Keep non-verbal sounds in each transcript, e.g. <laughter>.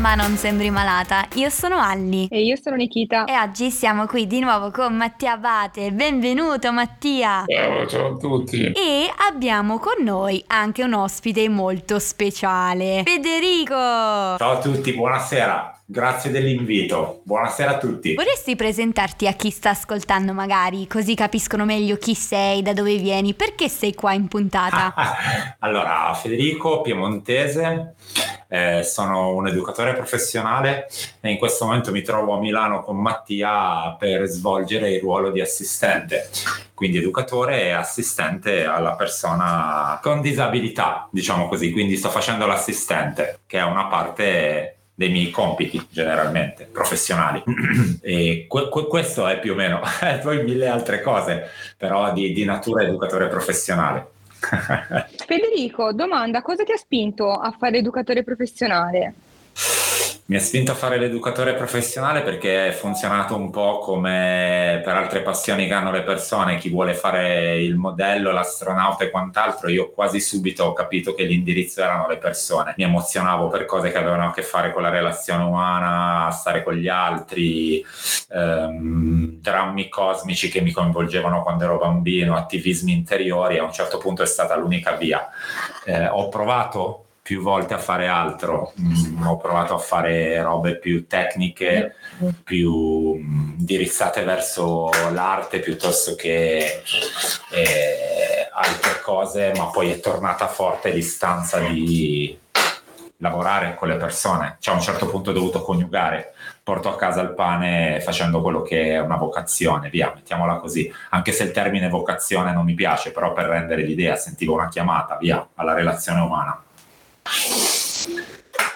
Ma non sembri malata. Io sono Alli. E io sono Nikita. E oggi siamo qui di nuovo con Mattia Abate. Benvenuto Mattia. Ciao, ciao a tutti. E abbiamo con noi anche un ospite molto speciale, Federico. Ciao a tutti, buonasera. Grazie dell'invito. Buonasera a tutti. Vorresti presentarti a chi sta ascoltando magari, così capiscono meglio chi sei, da dove vieni, perché sei qua in puntata? <laughs> allora, Federico Piemontese, eh, sono un educatore professionale e in questo momento mi trovo a Milano con Mattia per svolgere il ruolo di assistente, quindi educatore e assistente alla persona con disabilità, diciamo così, quindi sto facendo l'assistente, che è una parte dei miei compiti generalmente professionali <clears throat> e que- que- questo è più o meno <laughs> poi mille altre cose però di, di natura educatore professionale <laughs> Federico domanda cosa ti ha spinto a fare educatore professionale? Mi ha spinto a fare l'educatore professionale perché è funzionato un po' come per altre passioni che hanno le persone, chi vuole fare il modello, l'astronauta e quant'altro, io quasi subito ho capito che l'indirizzo erano le persone. Mi emozionavo per cose che avevano a che fare con la relazione umana, stare con gli altri, ehm, drammi cosmici che mi coinvolgevano quando ero bambino, attivismi interiori, a un certo punto è stata l'unica via. Eh, ho provato più volte a fare altro, mm, ho provato a fare robe più tecniche, più mm, indirizzate verso l'arte piuttosto che eh, altre cose, ma poi è tornata forte l'istanza di lavorare con le persone. Cioè a un certo punto ho dovuto coniugare, porto a casa il pane facendo quello che è una vocazione, via, mettiamola così. Anche se il termine vocazione non mi piace, però per rendere l'idea sentivo una chiamata, via, alla relazione umana.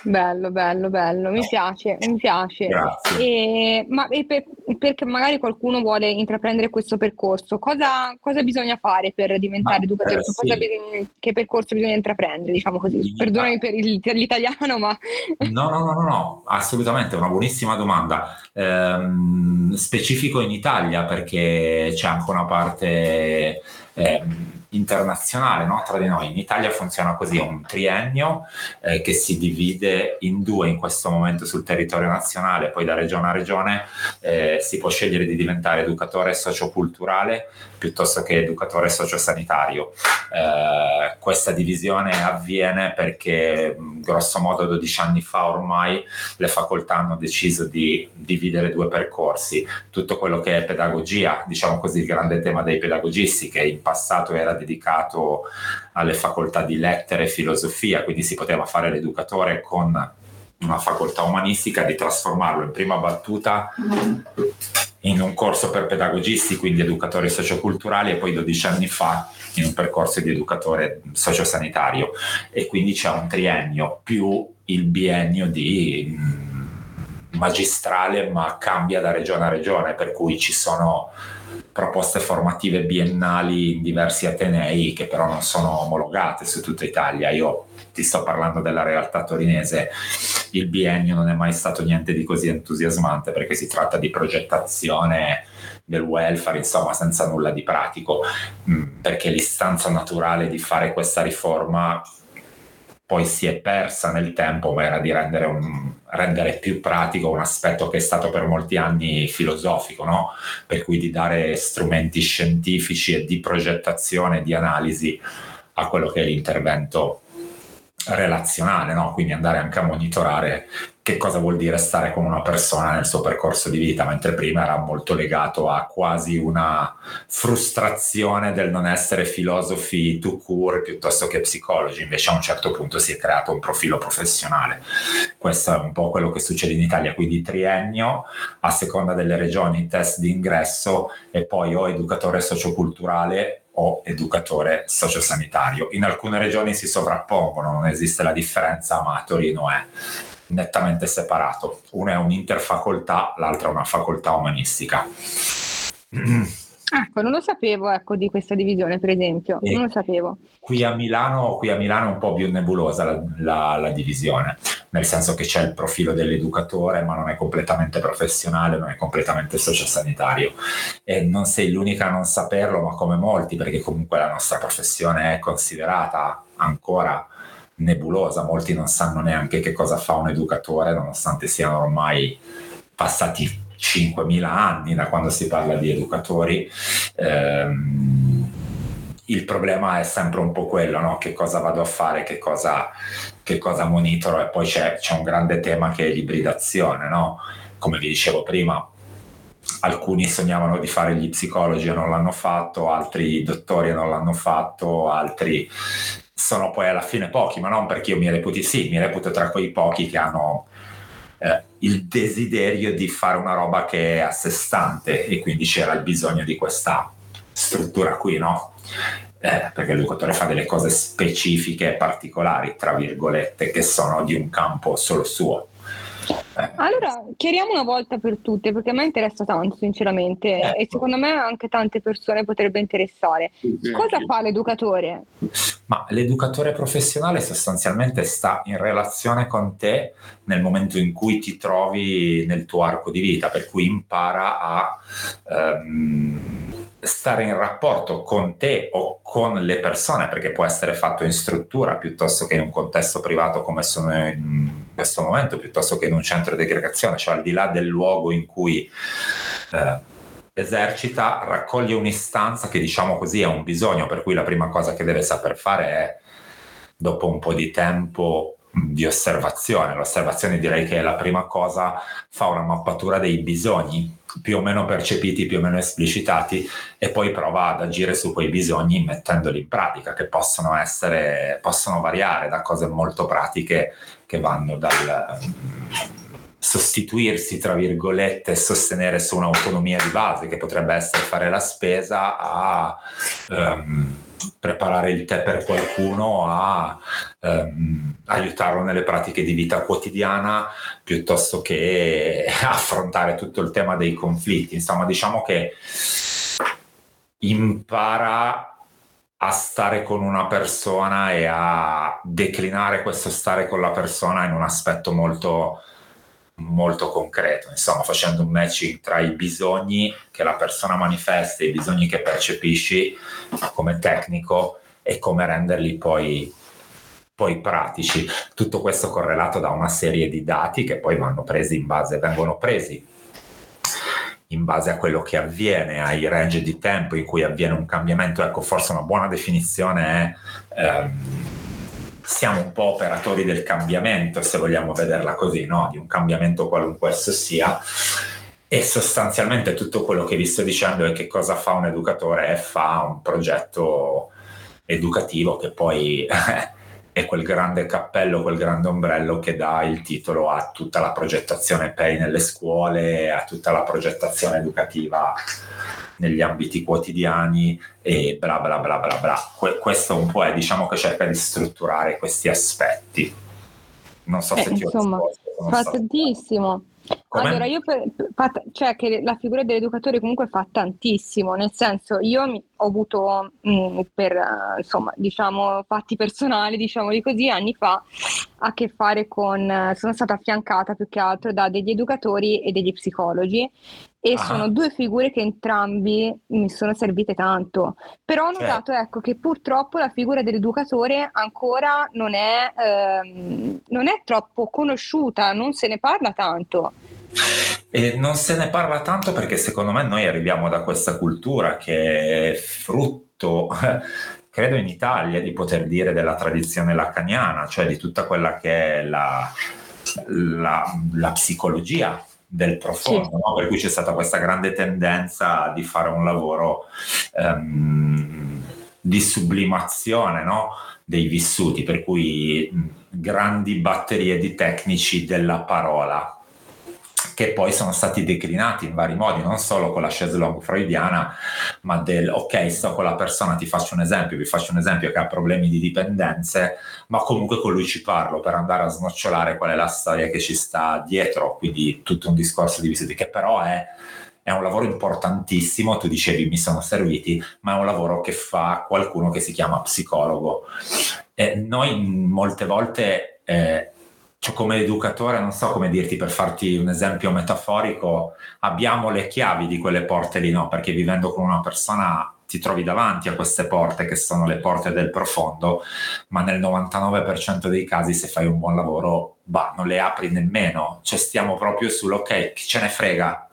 Bello, bello, bello, mi piace, mi piace. E, ma e per, perché magari qualcuno vuole intraprendere questo percorso, cosa, cosa bisogna fare per diventare Ma, educatore? eh, sì. Bisogna- che percorso bisogna intraprendere, diciamo così? Sì, Perdonami per, il- per l'italiano, ma No, no, no, no, no, assolutamente, una buonissima domanda. Ehm, specifico in Italia perché c'è anche una parte ehm, internazionale no, tra di noi. In Italia funziona così, è un triennio eh, che si divide in due in questo momento sul territorio nazionale, poi da regione a regione eh, si può scegliere di diventare educatore socioculturale piuttosto che educatore sociosanitario. Eh, questa divisione avviene perché grosso modo 12 anni fa ormai le facoltà hanno deciso di dividere due percorsi, tutto quello che è pedagogia, diciamo così il grande tema dei pedagogisti che in passato era dedicato alle facoltà di lettere e filosofia, quindi si poteva fare l'educatore con una facoltà umanistica, di trasformarlo in prima battuta in un corso per pedagogisti, quindi educatori socioculturali, e poi 12 anni fa in un percorso di educatore sociosanitario. E quindi c'è un triennio più il biennio di mh, magistrale, ma cambia da regione a regione, per cui ci sono proposte formative biennali in diversi atenei che però non sono omologate su tutta Italia. Io ti sto parlando della realtà torinese, il biennio non è mai stato niente di così entusiasmante perché si tratta di progettazione del welfare, insomma, senza nulla di pratico, Mm, perché l'istanza naturale di fare questa riforma poi si è persa nel tempo, ma era di rendere, un- rendere più pratico un aspetto che è stato per molti anni filosofico, no? per cui di dare strumenti scientifici e di progettazione, di analisi a quello che è l'intervento relazionale, no? quindi andare anche a monitorare che cosa vuol dire stare con una persona nel suo percorso di vita, mentre prima era molto legato a quasi una frustrazione del non essere filosofi to cure piuttosto che psicologi, invece a un certo punto si è creato un profilo professionale. Questo è un po' quello che succede in Italia, quindi triennio, a seconda delle regioni test di ingresso e poi o educatore socioculturale o educatore sociosanitario. In alcune regioni si sovrappongono, non esiste la differenza, ma a Torino è nettamente separato. Una è un'interfacoltà, l'altra è una facoltà umanistica. ecco, non lo sapevo ecco, di questa divisione, per esempio, E- non lo sapevo. Qui a Milano, qui a Milano è un po' più nebulosa la, la- la divisione, nel senso che c'è il profilo dell'educatore, ma non è completamente professionale, non è completamente sociosanitario. E non sei l'unica a non saperlo, ma come molti, perché comunque la nostra professione è considerata ancora nebulosa, molti non sanno neanche che cosa fa un educatore, nonostante siano ormai passati 5.000 anni da quando si parla di educatori. Ehm, il problema è sempre un po' quello, no? che cosa vado a fare, che cosa, che cosa monitoro e poi c'è, c'è, un grande tema che è l'ibridazione, no? come vi dicevo prima, alcuni sognavano di fare gli psicologi e non l'hanno fatto, altri dottori e non l'hanno fatto, altri sono poi alla fine pochi, ma non perché io mi reputi, sì, mi reputo tra quei pochi che hanno eh, il desiderio di fare una roba che è a sé stante e quindi c'era il bisogno di questa struttura qui, no? Eh, perché l'educatore fa delle cose specifiche e particolari, tra virgolette, che sono di un campo solo suo. Allora, chiariamo una volta per tutte, perché a me interessa tanto, sinceramente, ecco. e secondo me anche tante persone potrebbe interessare. Cosa fa l'educatore? Ma l'educatore professionale sostanzialmente sta in relazione con te nel momento in cui ti trovi nel tuo arco di vita, per cui impara a... Um, stare in rapporto con te o con le persone, perché può essere fatto in struttura piuttosto che in un contesto privato come sono in questo momento, piuttosto che in un centro di aggregazione, cioè al di là del luogo in cui eh, esercita, raccoglie un'istanza che diciamo così è un bisogno, per cui la prima cosa che deve saper fare è, dopo un po' di tempo, di osservazione. L'osservazione direi che è la prima cosa, fa una mappatura dei bisogni più o meno percepiti, più o meno esplicitati e poi prova ad agire su quei bisogni mettendoli in pratica, che possono essere, possono variare da cose molto pratiche che vanno dal sostituirsi, tra virgolette, e sostenere su un'autonomia di base, che potrebbe essere fare la spesa, a um, preparare il tè per qualcuno, a um, aiutarlo nelle pratiche di vita quotidiana, piuttosto che <laughs> affrontare tutto il tema dei conflitti. Insomma, diciamo che impara a stare con una persona e a declinare questo stare con la persona in un aspetto molto molto concreto, insomma facendo un matching tra i bisogni che la persona manifesta e i bisogni che percepisci come tecnico e come renderli poi, poi pratici. Tutto questo correlato da una serie di dati che poi vanno presi in base, vengono presi in base a quello che avviene, ai range di tempo in cui avviene un cambiamento. Ecco, forse una buona definizione è... Ehm, siamo un po' operatori del cambiamento, se vogliamo vederla così, no? di un cambiamento qualunque esso sia. E sostanzialmente tutto quello che vi sto dicendo è che cosa fa un educatore? Fa un progetto educativo che poi <laughs> è quel grande cappello, quel grande ombrello che dà il titolo a tutta la progettazione PEI nelle scuole, a tutta la progettazione educativa negli ambiti quotidiani e bla bla bla bla bla. Que- questo un po' è, diciamo che cerca di strutturare questi aspetti. Non so eh, se ti insomma, ho risposto. Fa tantissimo. Come? Allora, io per, cioè che la figura dell'educatore comunque fa tantissimo, nel senso io mi, ho avuto mh, mm, per insomma, diciamo, fatti personali, diciamo di così, anni fa a che fare con, sono stata affiancata più che altro da degli educatori e degli psicologi e ah. sono due figure che entrambi mi sono servite tanto. Però ho notato ecco, che purtroppo la figura dell'educatore ancora non è, ehm, non è troppo conosciuta, non se ne parla tanto. E non se ne parla tanto perché secondo me noi arriviamo da questa cultura che è frutto, <laughs> credo in Italia, di poter dire della tradizione lacaniana, cioè di tutta quella che è la, la, la psicologia del profondo, sì. no? per cui c'è stata questa grande tendenza di fare un lavoro um, di sublimazione no? dei vissuti, per cui grandi batterie di tecnici della parola che poi sono stati declinati in vari modi, non solo con la chaise longue freudiana, ma del ok, sto con la persona, ti faccio un esempio, vi faccio un esempio che ha problemi di dipendenze, ma comunque con lui ci parlo per andare a snocciolare qual è la storia che ci sta dietro, quindi tutto un discorso di vissuti che però è è un lavoro importantissimo, tu dicevi mi sono serviti, ma è un lavoro che fa qualcuno che si chiama psicologo. E noi molte volte eh, cioè come educatore, non so come dirti per farti un esempio metaforico, abbiamo le chiavi di quelle porte lì, no? Perché vivendo con una persona ti trovi davanti a queste porte che sono le porte del profondo, ma nel 99% dei casi se fai un buon lavoro, bah, non le apri nemmeno, cioè stiamo proprio sull'ok, chi ce ne frega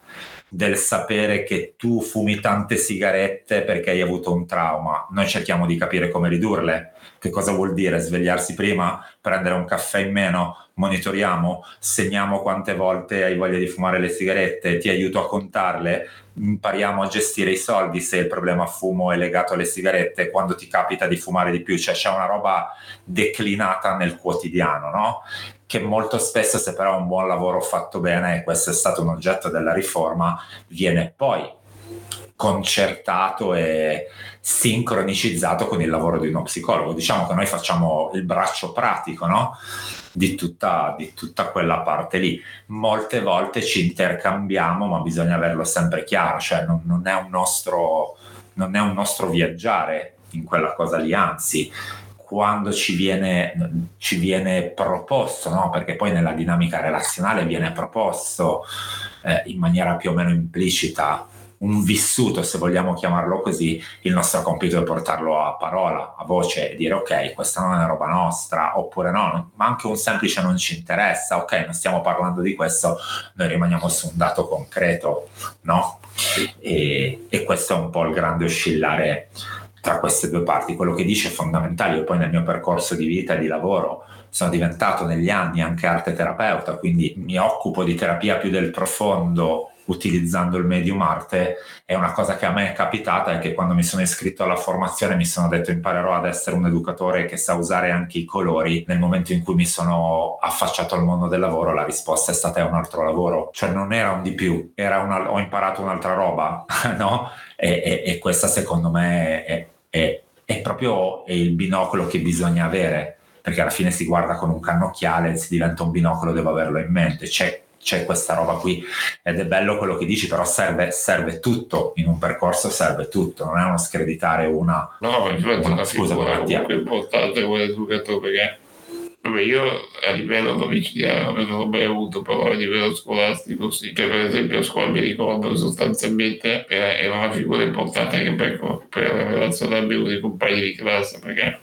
del sapere che tu fumi tante sigarette perché hai avuto un trauma, noi cerchiamo di capire come ridurle, che cosa vuol dire svegliarsi prima, prendere un caffè in meno, monitoriamo, segniamo quante volte hai voglia di fumare le sigarette, ti aiuto a contarle, impariamo a gestire i soldi se il problema fumo è legato alle sigarette, quando ti capita di fumare di più, cioè c'è una roba declinata nel quotidiano, no? Che molto spesso, se però un buon lavoro fatto bene, e questo è stato un oggetto della riforma, viene poi concertato e sincronicizzato con il lavoro di uno psicologo. Diciamo che noi facciamo il braccio pratico, no? Di tutta, di tutta, quella parte lì. Molte volte ci intercambiamo, ma bisogna averlo sempre chiaro, cioè non, non, è, un nostro, non è un nostro viaggiare in quella cosa lì, anzi quando ci viene, ci viene proposto, no? perché poi nella dinamica relazionale viene proposto eh, in maniera più o meno implicita un vissuto, se vogliamo chiamarlo così, il nostro compito è portarlo a parola, a voce e dire ok, questa non è roba nostra, oppure no, ma anche un semplice non ci interessa, ok, non stiamo parlando di questo, noi rimaniamo su un dato concreto, no? E, e questo è un po' il grande oscillare tra queste due parti. Quello che dice è fondamentale, io poi nel mio percorso di vita e di lavoro sono diventato negli anni anche arte terapeuta, quindi mi occupo di terapia più del profondo utilizzando il medium arte è una cosa che a me è capitata e che quando mi sono iscritto alla formazione mi sono detto imparerò ad essere un educatore che sa usare anche i colori. Nel momento in cui mi sono affacciato al mondo del lavoro la risposta è stata è un altro lavoro. Cioè non era un di più una, ho imparato un'altra roba <laughs> no? e, e, e, questa secondo me è, è, è proprio il binocolo che bisogna avere perché alla fine si guarda con un cannocchiale si diventa un binocolo devo averlo in mente. C'è c'è questa roba qui ed è bello quello che dici, però serve, serve tutto in un percorso, serve tutto, non è uno screditare una. No, infatti una, una scusa, comunque importante come educatore perché Vabbè, io a livello domiciliare non ho mai avuto, però a livello scolastico sì. Cioè, per esempio a scuola mi ricordo che sostanzialmente era, una figura importante anche per, per relazionarmi con i compagni di classe, perché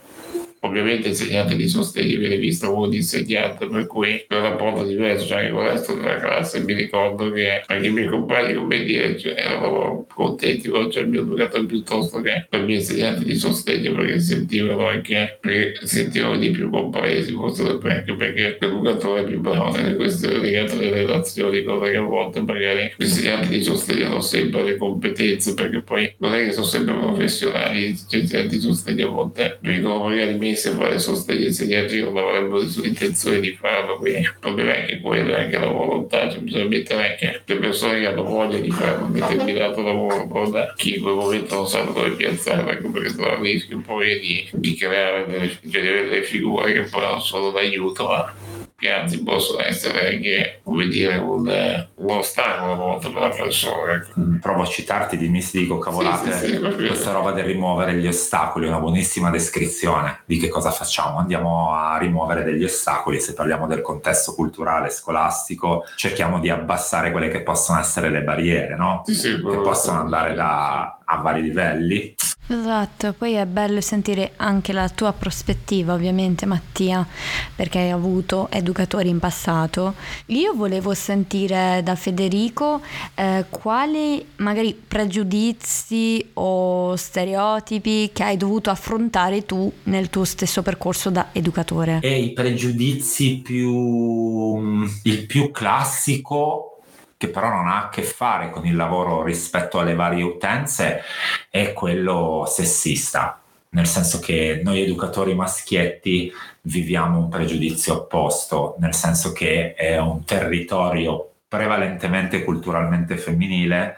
ovviamente insegnante di sostegno viene visto come un insegnante, per cui è un rapporto diverso, cioè anche con il resto della classe mi ricordo che anche i miei compagni, come dire, cioè, erano contenti con cioè, il mio educatore piuttosto che per i miei insegnanti di sostegno perché sentivano anche, perché sentivano di più compresi, forse anche perché l'educatore è più bravo nelle questioni legate alle relazioni, cosa che a volte magari gli insegnanti di sostegno hanno sempre le competenze, perché poi non è che sono sempre professionali, gli insegnanti di sostegno a volte ricordo magari mi se fare sostegno insegnanti non avrebbero intenzione di farlo, quindi il problema è che quello è anche la volontà, cioè bisogna mettere anche le persone che hanno voglia di fare un determinato lavoro, però da chi in quel momento non sa dove piazzare, anche perché sono rischio poi di, di creare delle, cioè di delle figure che poi non sono d'aiuto, ma che anzi possono essere anche, come dire, un, un ostacolo a volte per la persona. Ecco. Mm, provo a citarti, dimmi se dico cavolate, sì, sì, sì, questa roba del rimuovere gli ostacoli è una buonissima descrizione di che cosa facciamo. Andiamo a rimuovere degli ostacoli, se parliamo del contesto culturale, scolastico, cerchiamo di abbassare quelle che possono essere le barriere, no? che possono andare da, a vari livelli Esatto, poi è bello sentire anche la tua prospettiva, ovviamente Mattia, perché hai avuto educatori in passato. Io volevo sentire da Federico eh, quali magari pregiudizi o stereotipi che hai dovuto affrontare tu nel tuo stesso percorso da educatore. E i pregiudizi più... il più classico che però non ha a che fare con il lavoro rispetto alle varie utenze, è quello sessista, nel senso che noi educatori maschietti viviamo un pregiudizio opposto, nel senso che è un territorio prevalentemente culturalmente femminile,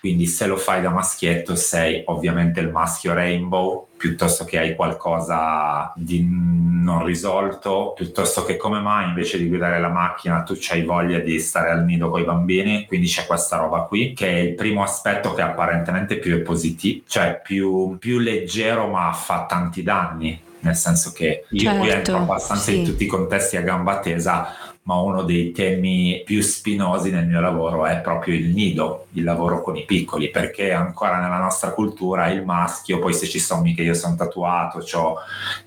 quindi se lo fai da maschietto sei ovviamente il maschio rainbow, piuttosto che hai qualcosa di non risolto, piuttosto che come mai invece di guidare la macchina tu hai voglia di stare al nido con i bambini, quindi c'è questa roba qui, che è il primo aspetto che apparentemente più è positivo, cioè più, più leggero ma fa tanti danni, nel senso che io certo, entro abbastanza sì. in tutti i contesti a gamba tesa ma uno dei temi più spinosi nel mio lavoro è proprio il nido, il lavoro con i piccoli, perché ancora nella nostra cultura il maschio, poi se ci sono mica io sono tatuato, ho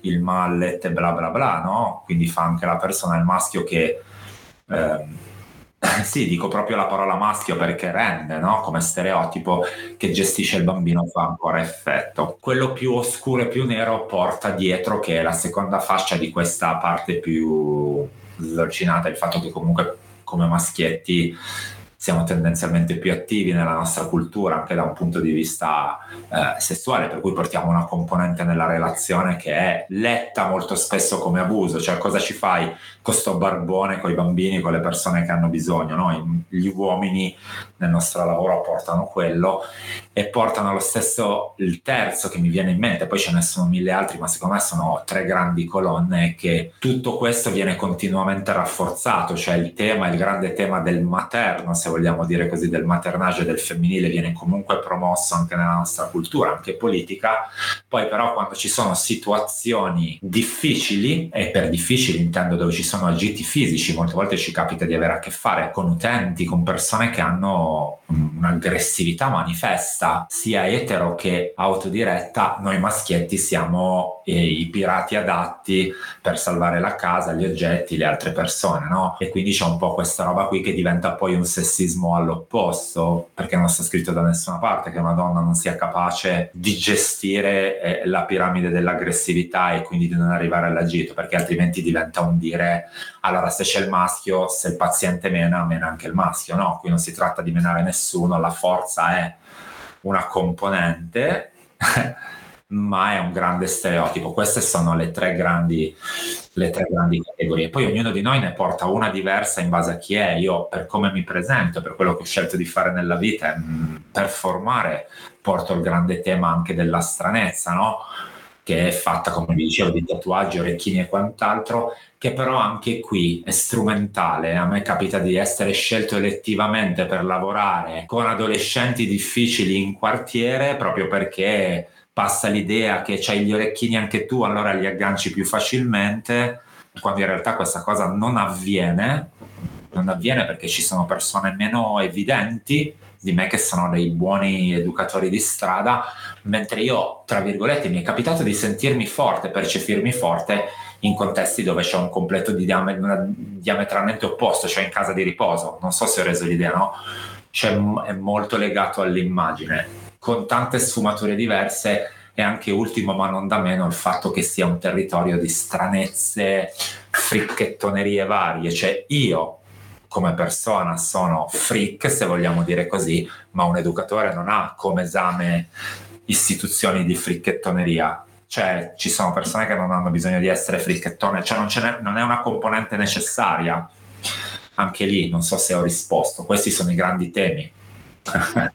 il mallet e bla bla bla, no? Quindi fa anche la persona, il maschio che... Eh, <laughs> sì, dico proprio la parola maschio perché rende, no? Come stereotipo che gestisce il bambino fa ancora effetto. Quello più oscuro e più nero porta dietro che è la seconda fascia di questa parte più slorcinata, il fatto che comunque come maschietti siamo tendenzialmente più attivi nella nostra cultura anche da un punto di vista eh, sessuale, per cui portiamo una componente nella relazione che è letta molto spesso come abuso, cioè cosa ci fai con sto barbone, con i bambini, con le persone che hanno bisogno, no? gli uomini nel nostro lavoro portano quello e portano lo stesso il terzo che mi viene in mente, poi ce ne sono mille altri, ma secondo me sono tre grandi colonne che tutto questo viene continuamente rafforzato, cioè il tema, il grande tema del materno, se vogliamo dire così, del maternaggio e del femminile viene comunque promosso anche nella nostra cultura, anche politica. Poi però quando ci sono situazioni difficili, e per difficili intendo dove ci sono agiti fisici, molte volte ci capita di avere a che fare con utenti, con persone che hanno un'aggressività manifesta, sia etero che autodiretta, noi maschietti siamo eh, i pirati adatti per salvare la casa, gli oggetti, le altre persone, no? E quindi c'è un po' questa roba qui che diventa poi un sessismo all'opposto, perché non sta scritto da nessuna parte che una donna non sia capace di gestire eh, la piramide dell'aggressività e quindi di non arrivare all'agito, perché altrimenti diventa un dire allora se c'è il maschio, se il paziente mena, mena anche il maschio, no? Qui non si tratta di menare nessuno, la forza è una componente <laughs> ma è un grande stereotipo. Queste sono le tre grandi, le tre grandi categorie. Poi ognuno di noi ne porta una diversa in base a chi è. Io, per come mi presento, per quello che ho scelto di fare nella vita, mm, performare, porto il grande tema anche della stranezza, no? Che è fatta, come vi dicevo, di tatuaggi, orecchini e quant'altro, che però anche qui è strumentale. A me capita di essere scelto elettivamente per lavorare con adolescenti difficili in quartiere proprio perché passa l'idea che c'hai gli orecchini anche tu, allora li agganci più facilmente, quando in realtà questa cosa non avviene, non avviene perché ci sono persone meno evidenti di me che sono dei buoni educatori di strada, mentre io, tra virgolette, mi è capitato di sentirmi forte, percepirmi forte in contesti dove c'è un completo di diam- diametralmente opposto, cioè in casa di riposo. Non so se ho reso l'idea, no? Cioè, è molto legato all'immagine con tante sfumature diverse e anche ultimo ma non da meno il fatto che sia un territorio di stranezze, fricchettonerie varie, cioè io come persona sono freak se vogliamo dire così, ma un educatore non ha come esame istituzioni di fricchettoneria, cioè ci sono persone che non hanno bisogno di essere fricchettone, cioè non, non è una componente necessaria. Anche lì non so se ho risposto, questi sono i grandi temi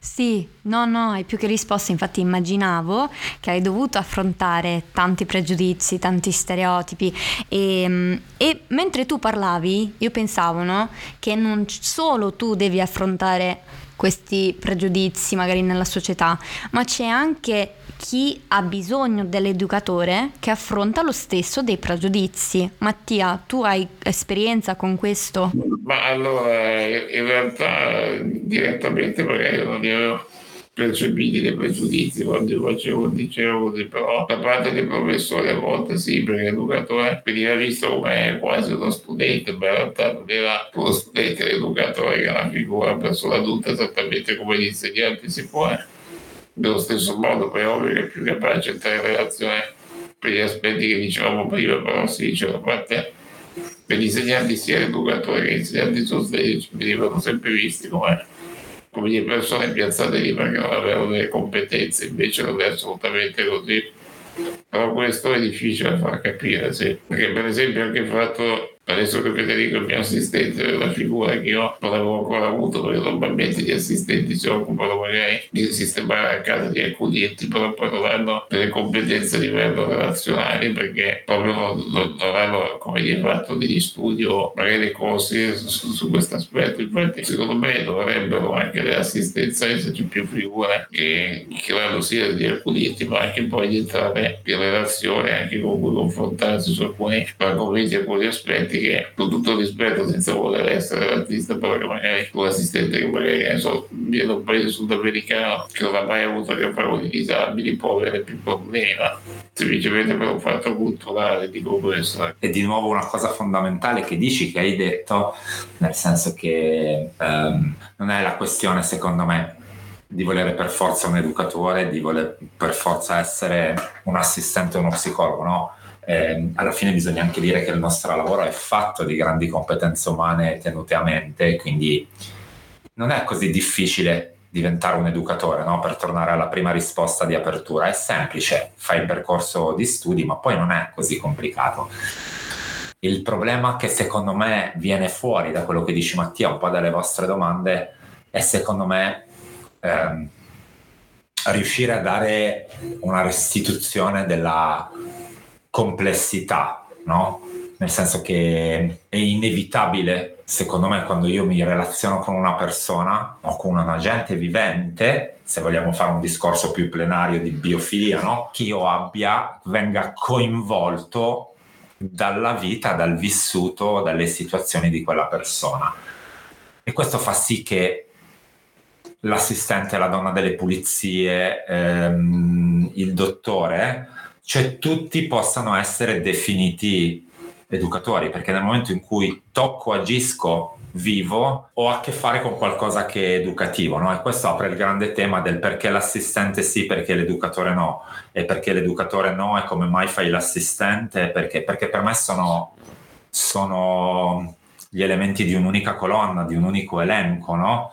sì, no, no, hai più che risposto, infatti immaginavo che hai dovuto affrontare tanti pregiudizi, tanti stereotipi. E, mm, e mentre tu parlavi io pensavo no, che non solo tu devi affrontare questi pregiudizi magari nella società, ma c'è anche chi ha bisogno dell'educatore che affronta lo stesso dei pregiudizi. Mattia, tu hai esperienza con questo? Ma allora, in realtà direttamente magari non li avevo percepiti dei pregiudizi quando facevo, dicevo così, però da parte dei professori a volte sì, perché l'educatore veniva visto come quasi uno studente, ma in realtà non era uno studente l'educatore che era una figura una persona adulta esattamente come gli insegnanti si può. Dello stesso modo che è più capace di entrare in relazione per gli aspetti che dicevamo prima, però si dice da parte per gli insegnanti sia l'educatore che gli insegnanti sostegni venivano sempre visti come, come le persone piazzate lì perché non avevano delle competenze, invece non è assolutamente così. Però questo è difficile da far capire, sì. Perché per esempio anche il fatto adesso che Federico è il mio assistente, è una figura che io non avevo ancora avuto perché normalmente gli assistenti si occupano magari di sistemare a casa di accoglienti, però poi non hanno delle competenze a livello relazionale perché proprio non, non, non hanno come dire, fatto degli studi o magari corsi su, su questo aspetto. Infatti secondo me dovrebbero anche nell'assistenza esserci più figure che, vanno sia di accoglienti ma anche poi di entrare in relazione anche con cui confrontarsi su alcuni argomenti e alcuni aspetti che, con tutto rispetto, senza voler essere l'artista, però che magari un assistente che magari so, viene un paese sudamericano che non ha mai avuto a che fare con i disabili, può avere più problema semplicemente per un fatto culturale dico questo. E di nuovo una cosa fondamentale che dici, che hai detto, nel senso che um, non è la questione secondo me di volere per forza un educatore, di voler per forza essere un assistente o uno psicologo, no? Eh, alla fine bisogna anche dire che il nostro lavoro è fatto di grandi competenze umane tenute a mente, quindi non è così difficile diventare un educatore, no? per tornare alla prima risposta di apertura. È semplice, fai il percorso di studi, ma poi non è così complicato. Il problema che secondo me viene fuori da quello che dici Mattia, un po' dalle vostre domande, è secondo me ehm, riuscire a dare una restituzione della complessità, no? nel senso che è inevitabile, secondo me, quando io mi relaziono con una persona o con un agente vivente, se vogliamo fare un discorso più plenario di biofilia, no? che io abbia, venga coinvolto dalla vita, dal vissuto, dalle situazioni di quella persona. E questo fa sì che l'assistente, la donna delle pulizie, ehm, il dottore, cioè tutti possano essere definiti educatori, perché nel momento in cui tocco, agisco, vivo, ho a che fare con qualcosa che è educativo, no? E questo apre il grande tema del perché l'assistente sì, perché l'educatore no, e perché l'educatore no, e come mai fai l'assistente, perché, perché per me sono, sono gli elementi di un'unica colonna, di un unico elenco, no?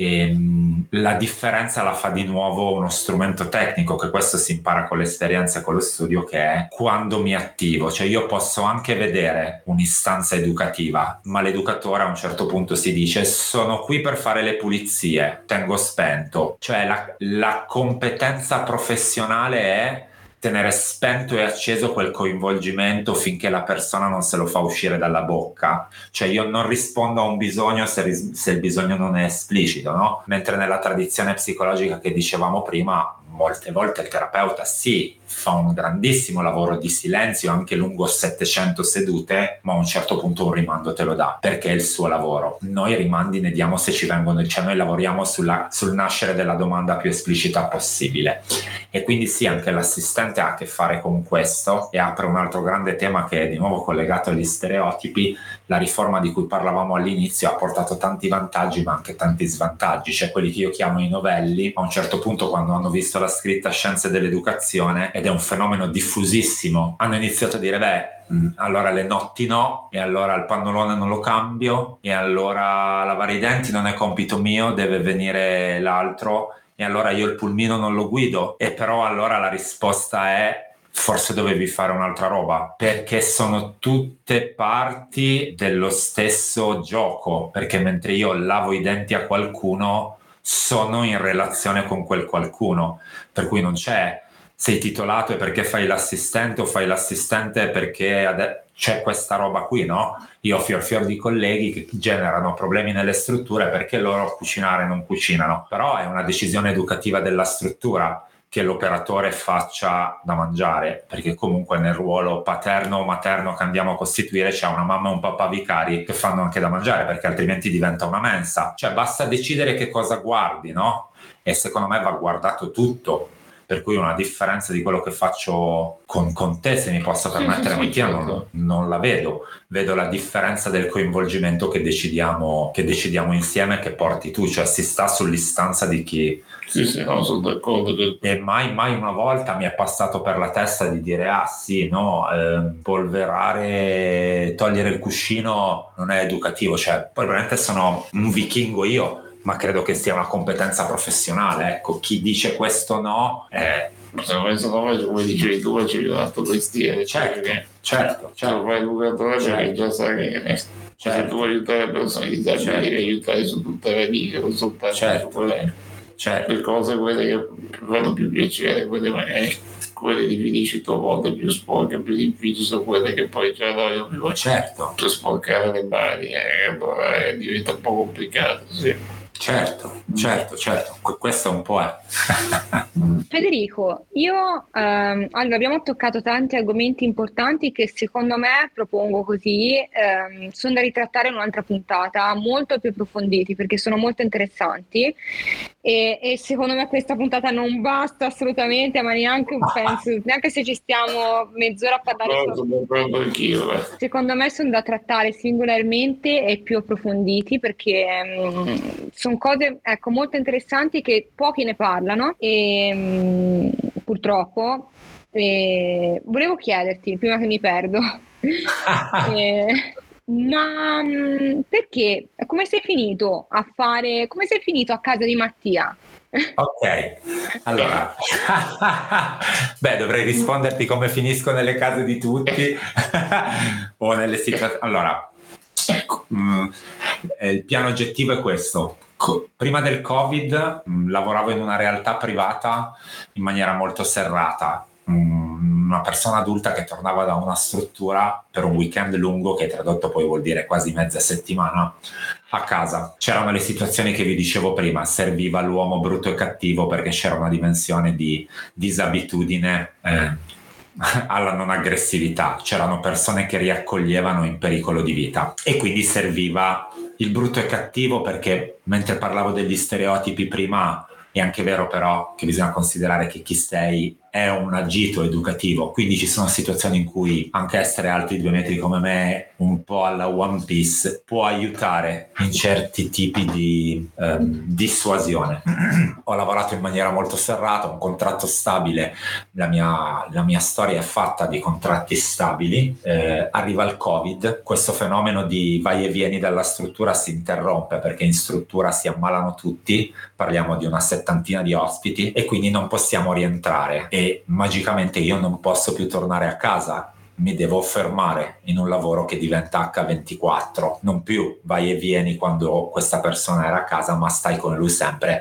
E, ehm, la differenza la fa di nuovo uno strumento tecnico, che questo si impara con l'esperienza e con lo studio, che è quando mi attivo. Cioè io posso anche vedere un'istanza educativa, ma l'educatore a un certo punto si dice sono qui per fare le pulizie, tengo spento. Cioè la, la competenza professionale è tenere spento e acceso quel coinvolgimento finché la persona non se lo fa uscire dalla bocca. Cioè io non rispondo a un bisogno se, se il bisogno non è esplicito, no? Mentre nella tradizione psicologica che dicevamo prima, molte volte il terapeuta sì, fa un grandissimo lavoro di silenzio anche lungo 700 sedute, ma a un certo punto un rimando te lo dà perché è il suo lavoro. Noi rimandi ne diamo se ci vengono, cioè noi lavoriamo sulla, sul nascere della domanda più esplicita possibile. E quindi sì, anche l'assistente ha a che fare con questo e apre un altro grande tema che è di nuovo collegato agli stereotipi. La riforma di cui parlavamo all'inizio ha portato tanti vantaggi ma anche tanti svantaggi, cioè quelli che io chiamo i novelli, a un certo punto quando hanno visto la scritta scienze dell'educazione ed è un fenomeno diffusissimo, hanno iniziato a dire beh, mm, allora le notti no, e allora il pannolone non lo cambio, e allora lavare i denti non è compito mio, deve venire l'altro, e allora io il pulmino non lo guido. E però allora la risposta è forse dovevi fare un'altra roba perché sono tutte parti dello stesso gioco perché mentre io lavo i denti a qualcuno sono in relazione con quel qualcuno. Per cui non c'è sei titolato e perché fai l'assistente o fai l'assistente perché ade- c'è questa roba qui, no? Io ho fior fior di colleghi che generano problemi nelle strutture perché loro cucinare non cucinano, però è una decisione educativa della struttura che l'operatore faccia da mangiare, perché comunque nel ruolo paterno o materno che andiamo a costituire c'è una mamma e un papà vicari che fanno anche da mangiare, perché altrimenti diventa una mensa. Cioè basta decidere che cosa guardi, no? E secondo me va guardato tutto per cui una differenza di quello che faccio con, con te, se mi posso permettere, sì, sì, sì, non, certo. non, la vedo. Vedo la differenza del coinvolgimento che decidiamo, che decidiamo insieme che porti tu, cioè si sta sull'istanza di chi... Sì, sì, no, sono d'accordo. E mai, mai una volta mi è passato per la testa di dire, ah sì, no, eh, polverare, togliere il cuscino non è educativo, cioè poi veramente sono un vichingo io ma credo che sia una competenza professionale. Ecco, chi dice questo no è... Se questo no, come dicevi tu, ci un altro mestiere. Certo, perché certo. certo. Se fai educatore certo. perché già sai che certo. se tu vuoi aiutare le persone disabili, certo. aiutare su tutta la vita, non soltanto certo. Certo. le cose quelle che fanno più piacere, quelle magari quelle di finisci tua volta più sporche, più difficili sono quelle che poi già noi più certo. per sporcare le mani, eh, allora diventa un po' complicato, sì. Certo, certo, certo, questo un po' è. <laughs> Federico, io ehm, allora, abbiamo toccato tanti argomenti importanti che secondo me propongo così, ehm, sono da ritrattare in un'altra puntata, molto più approfonditi perché sono molto interessanti e, e secondo me questa puntata non basta assolutamente, ma neanche, penso, <laughs> neanche se ci stiamo mezz'ora a parlare. No, so, eh. secondo me sono da trattare singolarmente e più approfonditi perché um, sono cose ecco, molto interessanti che pochi ne parlano e um, purtroppo e volevo chiederti, prima che mi perdo, <laughs> <laughs> eh, ma mm, perché? Come sei finito a fare? Come sei finito a casa di Mattia? Ok, allora, <laughs> beh, dovrei risponderti come finisco nelle case di tutti o nelle situazioni. Allora, ecco, mm, il piano oggettivo è questo. Prima del Covid mh, mm, lavoravo in una realtà privata in maniera molto serrata. Mh, una persona adulta che tornava da una struttura per un weekend lungo, che tradotto poi vuol dire quasi mezza settimana, a casa. C'erano le situazioni che vi dicevo prima, serviva l'uomo brutto e cattivo perché c'era una dimensione di disabitudine. Eh, <laughs> alla non aggressività, c'erano persone che riaccoglievano in pericolo di vita e quindi serviva il brutto e cattivo perché mentre parlavo degli stereotipi prima è anche vero però che bisogna considerare che chi sei è un agito educativo, quindi ci sono situazioni in cui anche essere alti due metri come me, un po' alla One Piece, può aiutare in certi tipi di eh, dissuasione. <clears throat> Ho lavorato in maniera molto serrata, un contratto stabile, la mia, la mia storia è fatta di contratti stabili, eh, arriva il Covid, questo fenomeno di vai e vieni dalla struttura si interrompe perché in struttura si ammalano tutti, parliamo di una settantina di ospiti e quindi non possiamo rientrare. E e magicamente io non posso più tornare a casa, mi devo fermare in un lavoro che diventa H24, non più vai e vieni quando questa persona era a casa, ma stai con lui sempre,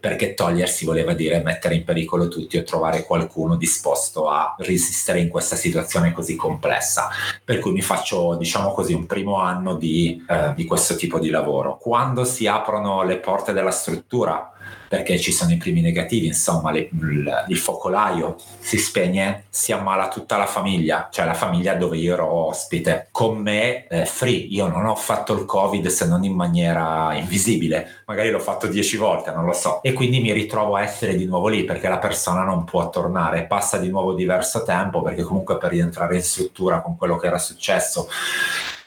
perché togliersi voleva dire mettere in pericolo tutti o trovare qualcuno disposto a resistere in questa situazione così complessa. Per cui mi faccio, diciamo così, un primo anno di, eh, di questo tipo di lavoro. Quando si aprono le porte della struttura, perché ci sono i primi negativi, insomma le, il, il, focolaio si spegne, si ammala tutta la famiglia, cioè la famiglia dove io ero ospite. Con me eh, free, io non ho fatto il covid se non in maniera invisibile, magari l'ho fatto dieci volte, non lo so, e quindi mi ritrovo a essere di nuovo lì perché la persona non può tornare, passa di nuovo diverso tempo perché comunque per rientrare in struttura con quello che era successo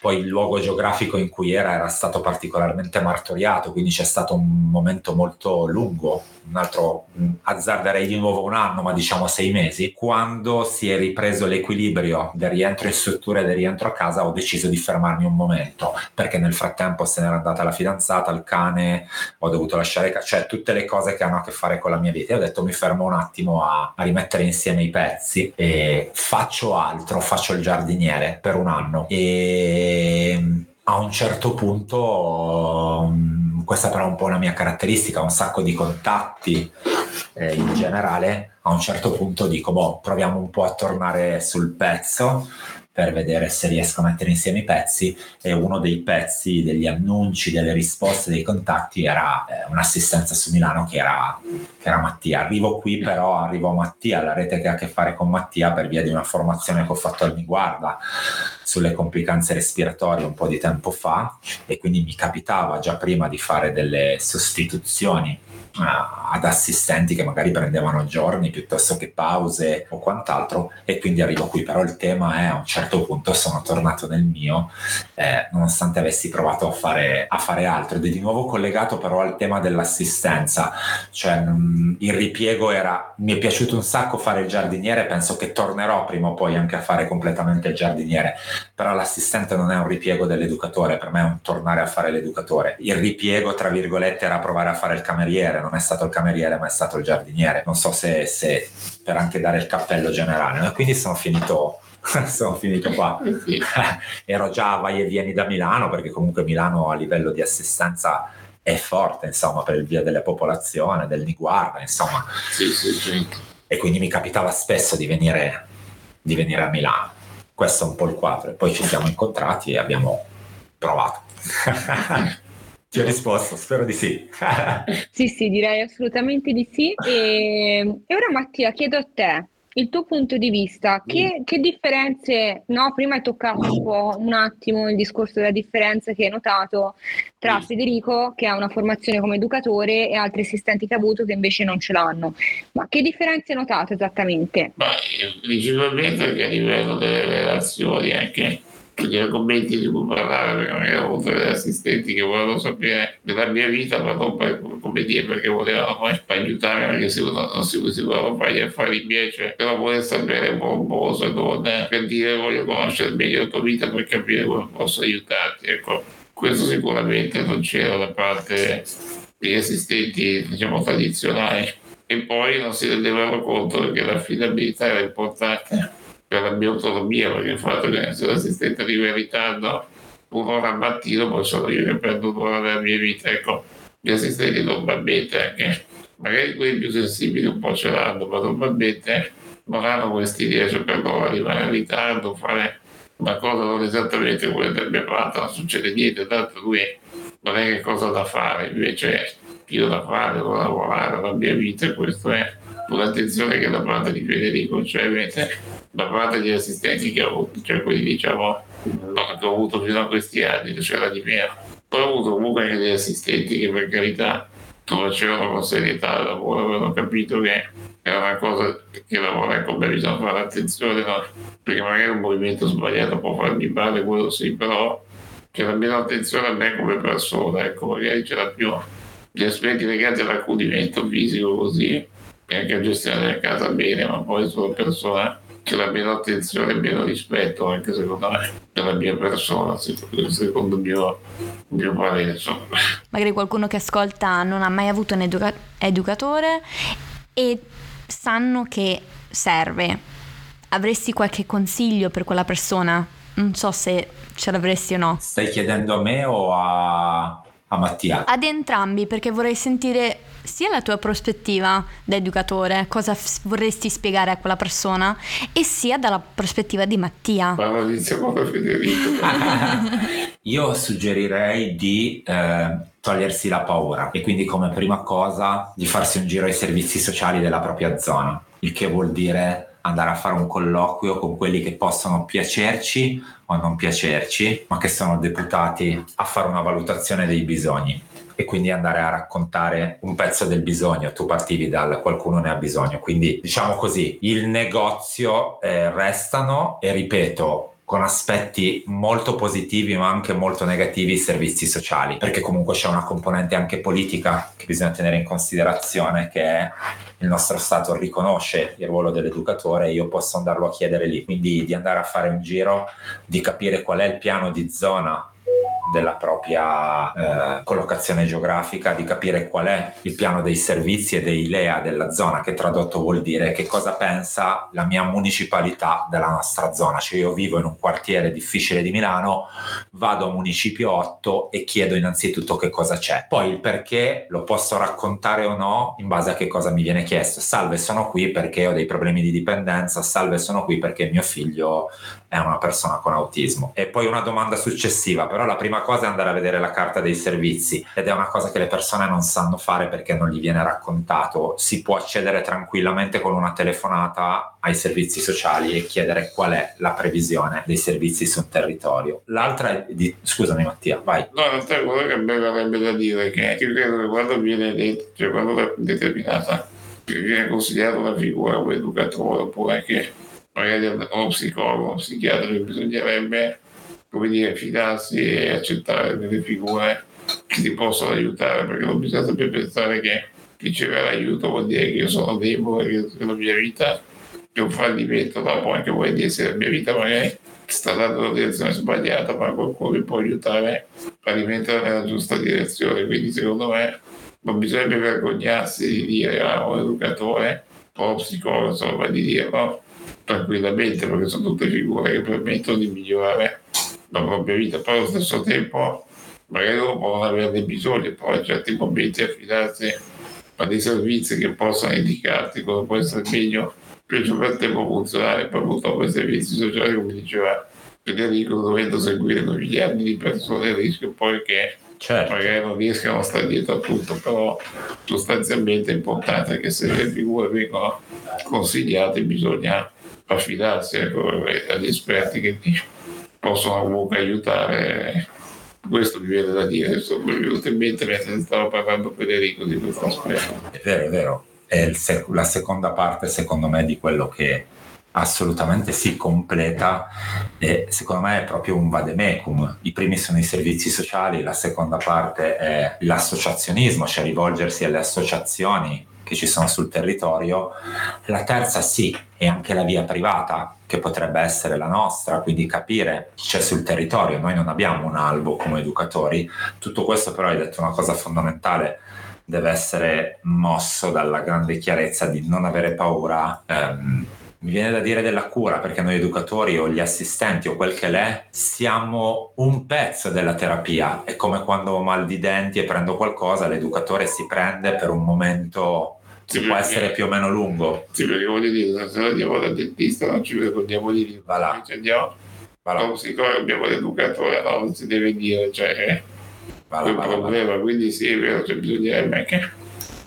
poi il luogo geografico in cui era era stato particolarmente martoriato, quindi c'è stato un momento molto lungo, un altro azzarderei di nuovo un anno, ma diciamo sei mesi, quando si è ripreso l'equilibrio del rientro in struttura e del rientro a casa ho deciso di fermarmi un momento, perché nel frattempo se n'era andata la fidanzata, il cane, ho dovuto lasciare, cioè tutte le cose che hanno a che fare con la mia vita. E ho detto mi fermo un attimo a, a rimettere insieme i pezzi e faccio altro, faccio il giardiniere per un anno. E a un certo punto, mm, questa però è un po' una mia caratteristica, un sacco di contatti eh, in generale, a un certo punto dico, boh, proviamo un po' a tornare sul pezzo per vedere se riesco a mettere insieme i pezzi e uno dei pezzi degli annunci, delle risposte, dei contatti era eh, un'assistenza su Milano che era, che era, Mattia. Arrivo qui però, arrivo a Mattia, la rete che ha a che fare con Mattia per via di una formazione che ho fatto al Miguarda sulle complicanze respiratorie un po' di tempo fa e quindi mi capitava già prima di fare delle sostituzioni ad assistenti che magari prendevano giorni piuttosto che pause o quant'altro e quindi arrivo qui. Però il tema è a un certo punto sono tornato nel mio eh, nonostante avessi provato a fare, a fare altro. Ed è di nuovo collegato però al tema dell'assistenza. Cioè mh, mm, il ripiego era mi è piaciuto un sacco fare il giardiniere penso che tornerò prima o poi anche a fare completamente il giardiniere. Però l'assistente non è un ripiego dell'educatore per me è un tornare a fare l'educatore. Il ripiego tra virgolette era provare a fare il cameriere non è stato il cameriere ma è stato il giardiniere, non so se, se per anche dare il cappello generale, e quindi sono finito <laughs> sono finito qua. <laughs> <laughs> Ero già vai e vieni da Milano perché comunque Milano a livello di assistenza è forte, insomma, per il via della popolazione, del Niguarda, insomma. Sì, sì, sì. E quindi mi capitava spesso di venire, di venire a Milano. Questo è un po' il quadro. E poi ci siamo incontrati e abbiamo provato. Ti ho risposto, spero di sì. <laughs> sì, sì, direi assolutamente di sì. E, e ora Mattia, chiedo a te, il tuo punto di vista, che, mm. che differenze, no? Prima hai toccato un po' un attimo il discorso della differenza che hai notato tra mm. Federico, che ha una formazione come educatore, e altri assistenti che ha avuto che invece non ce l'hanno. Ma che differenze hai notato esattamente? Ma principalmente che a livello delle relazioni anche gli argomenti di cui parlare, perché ho avuto degli assistenti che volevano sapere della mia vita, ma non per, come dire, perché volevano poi aiutare, anche se non, si, si volevano fare gli affari miei, cioè, però vuole sapere se non per dire voglio conoscere meglio la tua vita per capire come posso aiutarti. Ecco, questo sicuramente non c'era da parte degli assistenti, diciamo, tradizionali. E poi non si rendevano conto che l'affidabilità era importante per la mia autonomia, perché il fatto che essere assistente di verità no, un'ora al mattino poi sono io che prendo un'ora della mia vita. Ecco, gli assistenti normalmente anche, magari quelli più sensibili un po' ce l'hanno, ma normalmente non hanno questi riesce per loro arrivare in ritardo, fare una cosa non esattamente quella del mio padre, non succede niente, tanto lui non è che cosa da fare, invece io da fare, devo lavorare la mia vita questo è un'attenzione che da parte di Federico, cioè avete da parte degli assistenti che ho avuto, cioè quelli diciamo che ho avuto fino a questi anni, c'era di meno. Poi ho avuto comunque anche degli assistenti che per carità lo facevano con serietà il lavoro, avevano capito che era una cosa che lavora con me bisogna fare attenzione, no? perché magari un movimento sbagliato può farmi male, quello sì, però che almeno attenzione a me come persona, ecco, magari c'era più gli aspetti legati all'accudimento fisico così, e anche a gestire la casa bene, ma poi sono persone che la meno attenzione e meno rispetto anche secondo me della mia persona secondo il mio, mio parere insomma. magari qualcuno che ascolta non ha mai avuto un educa- educatore e sanno che serve. Avresti qualche consiglio per quella persona? Non so se ce l'avresti o no. Stai chiedendo a me o a, a Mattia? ad entrambi perché vorrei sentire sia la tua prospettiva da educatore, cosa f- vorresti spiegare a quella persona, e sia dalla prospettiva di Mattia. Ma iniziamo da Federico. <laughs> Io suggerirei di eh, togliersi la paura e quindi come prima cosa di farsi un giro ai servizi sociali della propria zona, il che vuol dire andare a fare un colloquio con quelli che possono piacerci o non piacerci, ma che sono deputati a fare una valutazione dei bisogni e quindi andare a raccontare un pezzo del bisogno. Tu partivi dal qualcuno ne ha bisogno, quindi diciamo così, il negozio eh, restano e ripeto, con aspetti molto positivi ma anche molto negativi i servizi sociali, perché comunque c'è una componente anche politica che bisogna tenere in considerazione che il nostro Stato riconosce il ruolo dell'educatore e io posso andarlo a chiedere lì, quindi di andare a fare un giro, di capire qual è il piano di zona della propria eh, collocazione geografica, di capire qual è il piano dei servizi e dei LEA della zona, che tradotto vuol dire che cosa pensa la mia municipalità della nostra zona. Cioè io vivo in un quartiere difficile di Milano, vado a Municipio 8 e chiedo innanzitutto che cosa c'è. Poi il perché lo posso raccontare o no in base a che cosa mi viene chiesto. Salve, sono qui perché ho dei problemi di dipendenza, salve, sono qui perché mio figlio è una persona con autismo. E poi una domanda successiva, però la prima cosa è andare a vedere la carta dei servizi ed è una cosa che le persone non sanno fare perché non gli viene raccontato. Si può accedere tranquillamente con una telefonata ai servizi sociali e chiedere qual è la previsione dei servizi sul territorio. L'altra è di... Scusami Mattia, vai. No, in realtà quello che me verrebbe da dire è che credo che quando viene detto, cioè quando è determinata, viene consigliata una figura come educatore oppure che magari o psicologo, psichiatra che bisognerebbe come dire, fidarsi e accettare delle figure che ti possono aiutare, perché non bisogna sempre pensare che ricevere aiuto vuol dire che io sono debole, che la mia vita è un fallimento, dopo anche vuol dire se la mia vita magari sta dando una direzione sbagliata, ma qualcuno mi può aiutare a rimettere nella giusta direzione. Quindi secondo me non bisogna vergognarsi di dire a ah, un educatore o psicologo, insomma, di dire no, tranquillamente perché sono tutte figure che permettono di migliorare la propria vita, però allo stesso tempo magari loro possono averne bisogno, poi a certi momenti affidarsi a dei servizi che possono indicarti cosa può essere meglio per il tempo funzionare proprio dopo i servizi sociali come diceva Federico dovendo seguire miliardi di persone il rischio poi che certo. magari non riescono a stare dietro a tutto, però sostanzialmente è importante che se le figure vengono consigliate bisogna affidarsi ecco, agli esperti che ti possono comunque aiutare. Questo mi viene da dire, insomma, mi è venuto in mente mentre stavo parlando Federico di questo aspetto. È vero, è vero. È sec- la seconda parte, secondo me, di quello che assolutamente si completa e secondo me è proprio un vademecum. I primi sono i servizi sociali, la seconda parte è l'associazionismo, cioè rivolgersi alle associazioni che ci sono sul territorio. La terza sì, è anche la via privata, che potrebbe essere la nostra, quindi capire chi c'è sul territorio. Noi non abbiamo un albo come educatori. Tutto questo però hai detto una cosa fondamentale, deve essere mosso dalla grande chiarezza di non avere paura. Ehm, mi viene da dire della cura perché noi educatori o gli assistenti o quel che l'è siamo un pezzo della terapia è come quando ho mal di denti e prendo qualcosa l'educatore si prende per un momento sì, può essere più o meno lungo. Sì perché voglio dire se andiamo dal dentista non ci ricordiamo di dire va là. Cioè, andiamo. Va là. siccome abbiamo l'educatore no, non si deve dire cioè va là, è un problema là. quindi sì è vero c'è bisogno di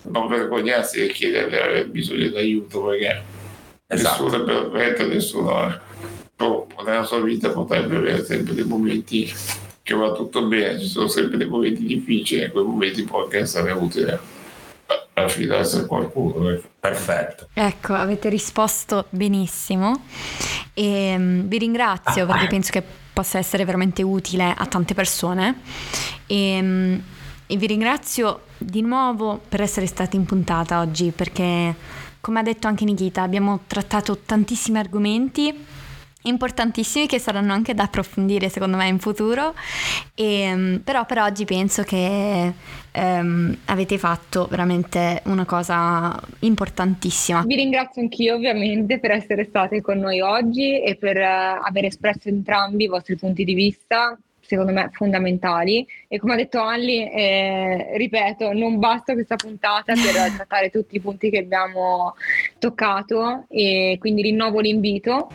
non vergognarsi e chiedere bisogno d'aiuto perché esatto. nessuno è perfetto, nessuno però nella sua vita potrebbe avere sempre dei momenti che va tutto bene, ci sono sempre dei momenti difficili e in quei momenti può anche essere utile affidarsi a qualcuno. Ecco. Perfetto. Ecco, avete risposto benissimo e um, vi ringrazio perché penso che possa essere veramente utile a tante persone e, um, e vi ringrazio di nuovo per essere stati in puntata oggi perché come ha detto anche Nikita, abbiamo trattato tantissimi argomenti importantissimi che saranno anche da approfondire secondo me in futuro. E, ehm, però per oggi penso che um, avete fatto veramente una cosa importantissima. Vi ringrazio anch'io ovviamente per essere state con noi oggi e per uh, aver espresso entrambi i vostri punti di vista secondo me fondamentali. E come ha detto Alli, eh, ripeto, non basta questa puntata per <laughs> trattare tutti i punti che abbiamo toccato e quindi rinnovo l'invito.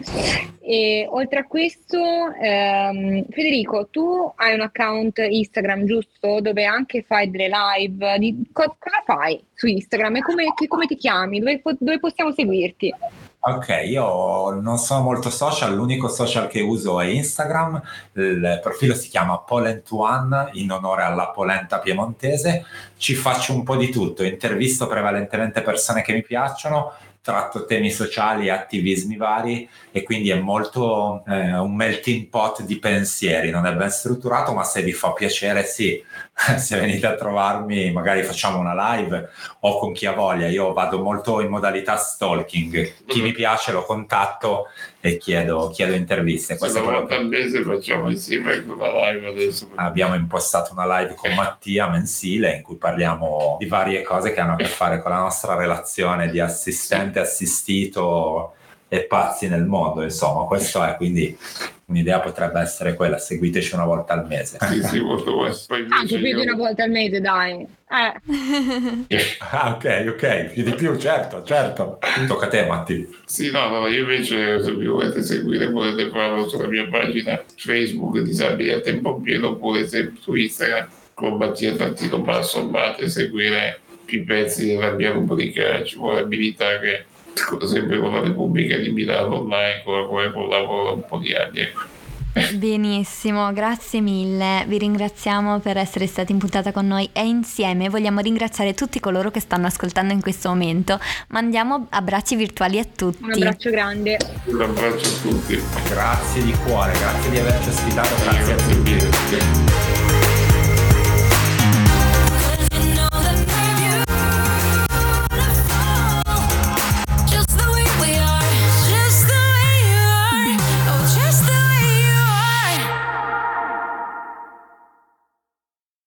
E oltre a questo, ehm, Federico, tu hai un account Instagram giusto dove anche fai delle live? Di, co- cosa fai su Instagram e come, che, come ti chiami? Dove, dove possiamo seguirti? Ok, io non sono molto social, l'unico social che uso è Instagram, il profilo si chiama Polent One in onore alla polenta piemontese, ci faccio un po' di tutto, intervisto prevalentemente persone che mi piacciono, tratto temi sociali attivismi vari e quindi è molto eh, un melting pot di pensieri, non è ben strutturato ma se vi fa piacere sì, <laughs> se venite a trovarmi magari facciamo una live o con chi ha voglia, io vado molto in modalità stalking, chi mi piace lo contatto e chiedo, chiedo interviste. Questo una volta al mese facciamo insieme una live adesso. Abbiamo impostato una live con Mattia mensile in cui parliamo di varie cose che hanno a che fare con la nostra relazione di assistente assistito e pazzi nel mondo, insomma, questo è quindi un'idea potrebbe essere quella, seguiteci una volta al mese. Sì, sì, molto questo. Anche più di una volta al mese, dai. Eh. <laughs> ah, ok, ok, più di più, certo, certo. Tocca a te, Matti. Sì, no, no, io invece se vi volete seguire potete farlo sulla mia pagina Facebook Disabili a tempo pieno oppure su Instagram con Mattia Tantino Basso, andate a seguire più pezzi della mia rubrica, ci vuole abilità che sempre con la Repubblica di Milano online con la quale collaboro da un po' di anni. Benissimo, grazie mille, vi ringraziamo per essere stati in puntata con noi e insieme vogliamo ringraziare tutti coloro che stanno ascoltando in questo momento. Mandiamo abbracci virtuali a tutti. Un abbraccio grande. Un abbraccio a tutti. Grazie di cuore, grazie di averci ospitato, grazie a tutti.